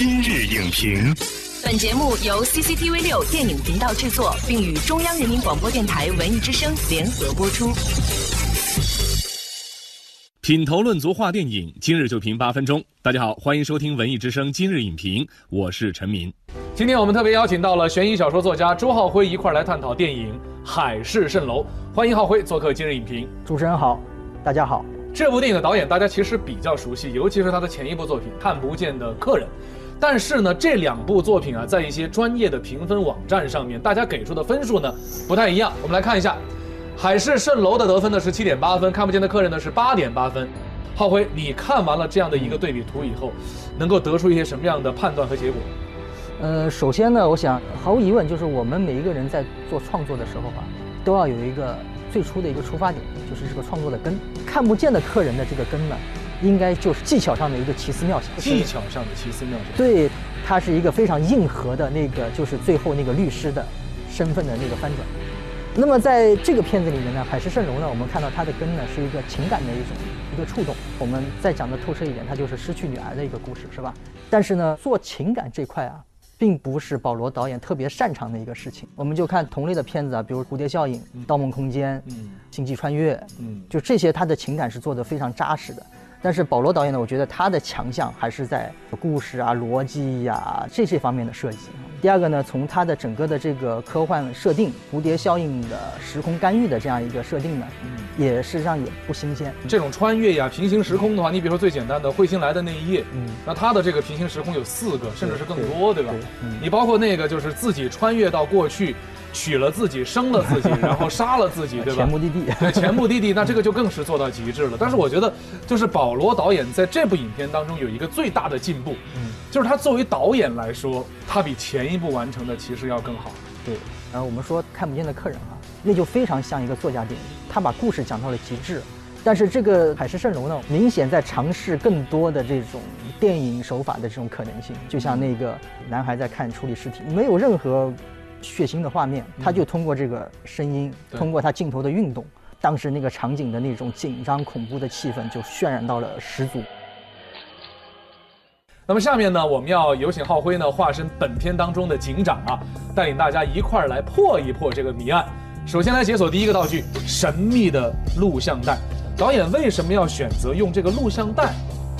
今日影评，本节目由 CCTV 六电影频道制作，并与中央人民广播电台文艺之声联合播出。品头论足话电影，今日就评八分钟。大家好，欢迎收听文艺之声今日影评，我是陈明。今天我们特别邀请到了悬疑小说作家周浩辉一块来探讨电影《海市蜃楼》。欢迎浩辉做客今日影评。主持人好，大家好。这部电影的导演大家其实比较熟悉，尤其是他的前一部作品《看不见的客人》。但是呢，这两部作品啊，在一些专业的评分网站上面，大家给出的分数呢不太一样。我们来看一下，《海市蜃楼》的得分呢是七点八分，《看不见的客人》呢是八点八分。浩辉，你看完了这样的一个对比图以后，能够得出一些什么样的判断和结果？呃，首先呢，我想毫无疑问，就是我们每一个人在做创作的时候啊，都要有一个最初的一个出发点，就是这个创作的根。看不见的客人的这个根呢，应该就是技巧上的一个奇思妙想。技巧上的奇思妙想。对，它是一个非常硬核的那个，就是最后那个律师的身份的那个翻转。那么在这个片子里面呢，《海市蜃楼》呢，我们看到它的根呢是一个情感的一种一个触动。我们再讲的透彻一点，它就是失去女儿的一个故事，是吧？但是呢，做情感这块啊。并不是保罗导演特别擅长的一个事情。我们就看同类的片子啊，比如《蝴蝶效应》《盗梦空间》《星际穿越》，嗯，就这些，他的情感是做得非常扎实的。但是保罗导演呢，我觉得他的强项还是在故事啊、逻辑呀这些方面的设计。第二个呢，从他的整个的这个科幻设定，蝴蝶效应的时空干预的这样一个设定呢，也事实上也不新鲜。这种穿越呀、平行时空的话，你比如说最简单的《彗星来的那一夜》，嗯，那他的这个平行时空有四个，甚至是更多，对吧？你包括那个就是自己穿越到过去。娶了自己，生了自己，然后杀了自己，对吧？前目的地，对前目的地，那这个就更是做到极致了。但是我觉得，就是保罗导演在这部影片当中有一个最大的进步，嗯，就是他作为导演来说，他比前一部完成的其实要更好。对，然后我们说看不见的客人啊，那就非常像一个作家电影，他把故事讲到了极致。但是这个海市蜃楼呢，明显在尝试更多的这种电影手法的这种可能性，就像那个男孩在看处理尸体，没有任何。血腥的画面，他就通过这个声音，通过他镜头的运动，当时那个场景的那种紧张恐怖的气氛就渲染到了十足。那么下面呢，我们要有请浩辉呢化身本片当中的警长啊，带领大家一块儿来破一破这个谜案。首先来解锁第一个道具——神秘的录像带。导演为什么要选择用这个录像带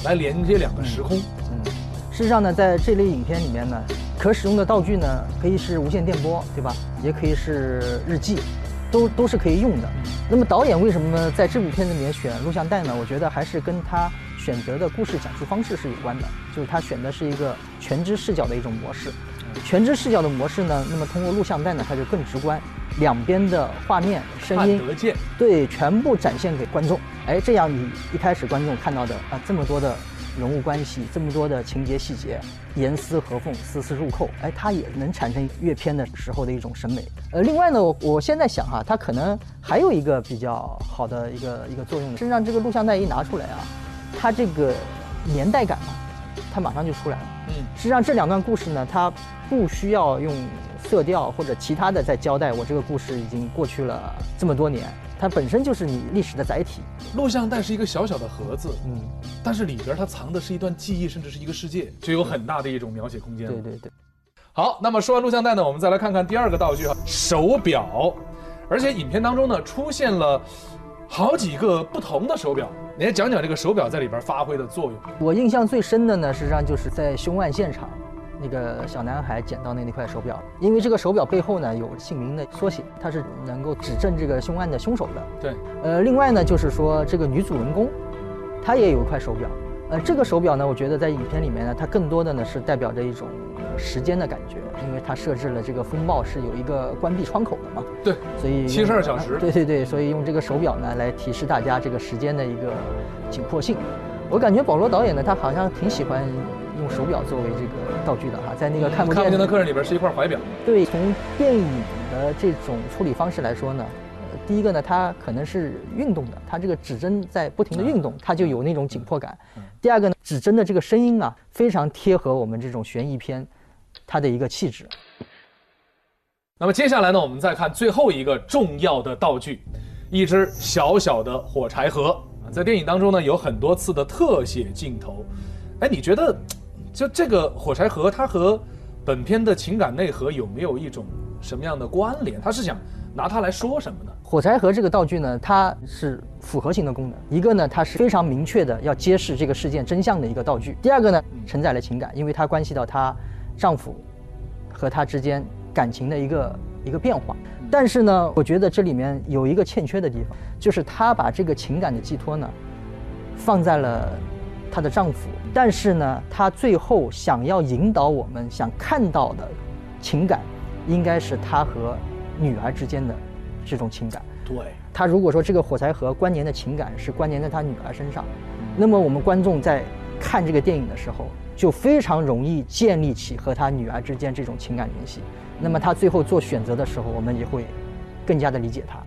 来连接两个时空？嗯，事实上呢，在这类影片里面呢。可使用的道具呢，可以是无线电波，对吧？也可以是日记，都都是可以用的。那么导演为什么在这部片子里面选录像带呢？我觉得还是跟他选择的故事讲述方式是有关的，就是他选的是一个全知视角的一种模式。全知视角的模式呢，那么通过录像带呢，它就更直观，两边的画面、声音，对，全部展现给观众。哎，这样你一开始观众看到的啊，这么多的。人物关系这么多的情节细节，严丝合缝，丝丝入扣，哎，它也能产生阅片的时候的一种审美。呃，另外呢，我我现在想哈，它可能还有一个比较好的一个一个作用，实际上这个录像带一拿出来啊，它这个年代感嘛，它马上就出来了。嗯，实际上这两段故事呢，它不需要用色调或者其他的在交代我这个故事已经过去了这么多年。它本身就是你历史的载体。录像带是一个小小的盒子，嗯，但是里边它藏的是一段记忆，甚至是一个世界，就有很大的一种描写空间。对对对。好，那么说完录像带呢，我们再来看看第二个道具哈，手表。而且影片当中呢，出现了好几个不同的手表，你来讲讲这个手表在里边发挥的作用。我印象最深的呢，实际上就是在凶案现场。那个小男孩捡到那那块手表，因为这个手表背后呢有姓名的缩写，它是能够指证这个凶案的凶手的。对，呃，另外呢就是说这个女主人公，她也有一块手表，呃，这个手表呢，我觉得在影片里面呢，它更多的呢是代表着一种时间的感觉，因为它设置了这个风暴是有一个关闭窗口的嘛。对，所以七十二小时。对对对，所以用这个手表呢来提示大家这个时间的一个紧迫性。我感觉保罗导演呢，他好像挺喜欢。用手表作为这个道具的哈，在那个看不见的客人里边是一块怀表。对，从电影的这种处理方式来说呢，呃，第一个呢，它可能是运动的，它这个指针在不停的运动，它就有那种紧迫感。第二个呢，指针的这个声音啊，非常贴合我们这种悬疑片它的一个气质。那么接下来呢，我们再看最后一个重要的道具，一只小小的火柴盒。在电影当中呢，有很多次的特写镜头。哎，你觉得？就这个火柴盒，它和本片的情感内核有没有一种什么样的关联？他是想拿它来说什么呢？火柴盒这个道具呢，它是复合型的功能。一个呢，它是非常明确的要揭示这个事件真相的一个道具；第二个呢，承载了情感，因为它关系到她丈夫和她之间感情的一个一个变化。但是呢，我觉得这里面有一个欠缺的地方，就是她把这个情感的寄托呢，放在了她的丈夫，但是呢，他最后想要引导我们想看到的情感，应该是他和女儿之间的这种情感。对，他如果说这个火柴盒关联的情感是关联在他女儿身上，那么我们观众在看这个电影的时候，就非常容易建立起和他女儿之间这种情感联系。那么他最后做选择的时候，我们也会更加的理解他。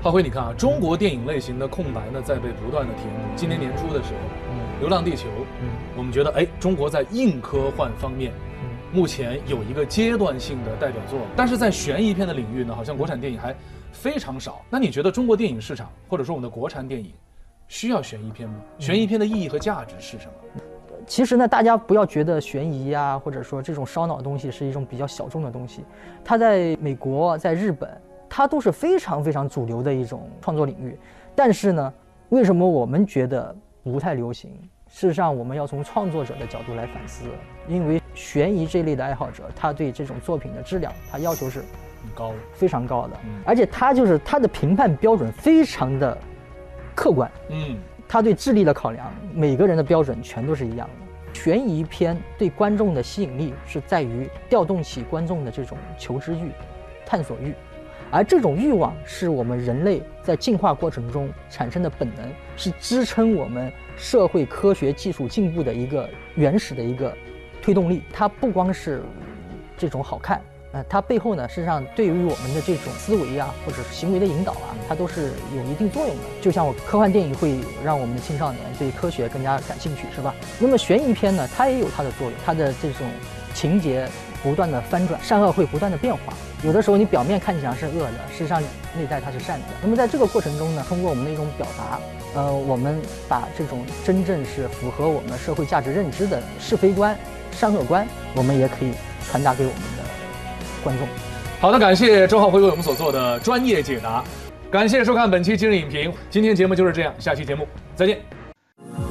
浩辉，你看啊，中国电影类型的空白呢，在被不断的填补。今年年初的时候，《流浪地球》，嗯我们觉得，哎，中国在硬科幻方面，目前有一个阶段性的代表作，但是在悬疑片的领域呢，好像国产电影还非常少。那你觉得中国电影市场，或者说我们的国产电影，需要悬疑片吗？悬疑片的意义和价值是什么？其实呢，大家不要觉得悬疑啊、或者说这种烧脑的东西是一种比较小众的东西，它在美国、在日本，它都是非常非常主流的一种创作领域。但是呢，为什么我们觉得不太流行？事实上，我们要从创作者的角度来反思，因为悬疑这类的爱好者，他对这种作品的质量，他要求是很高，非常高的嗯，而且他就是他的评判标准非常的客观。嗯，他对智力的考量，每个人的标准全都是一样的。悬疑片对观众的吸引力是在于调动起观众的这种求知欲、探索欲，而这种欲望是我们人类在进化过程中产生的本能，是支撑我们社会科学技术进步的一个原始的一个推动力。它不光是这种好看，呃，它背后呢，实际上对于我们的这种思维啊，或者是行为的引导啊，它都是有一定作用的。就像我科幻电影会让我们的青少年对科学更加感兴趣，是吧？那么悬疑片呢，它也有它的作用，它的这种情节不断的翻转，善恶会不断的变化。有的时候你表面看起来是恶的，事实上内在它是善的。那么在这个过程中呢，通过我们的一种表达，呃，我们把这种真正是符合我们社会价值认知的是非观、善恶观，我们也可以传达给我们的观众。好的，感谢周浩辉为我们所做的专业解答，感谢收看本期今日影评。今天节目就是这样，下期节目再见。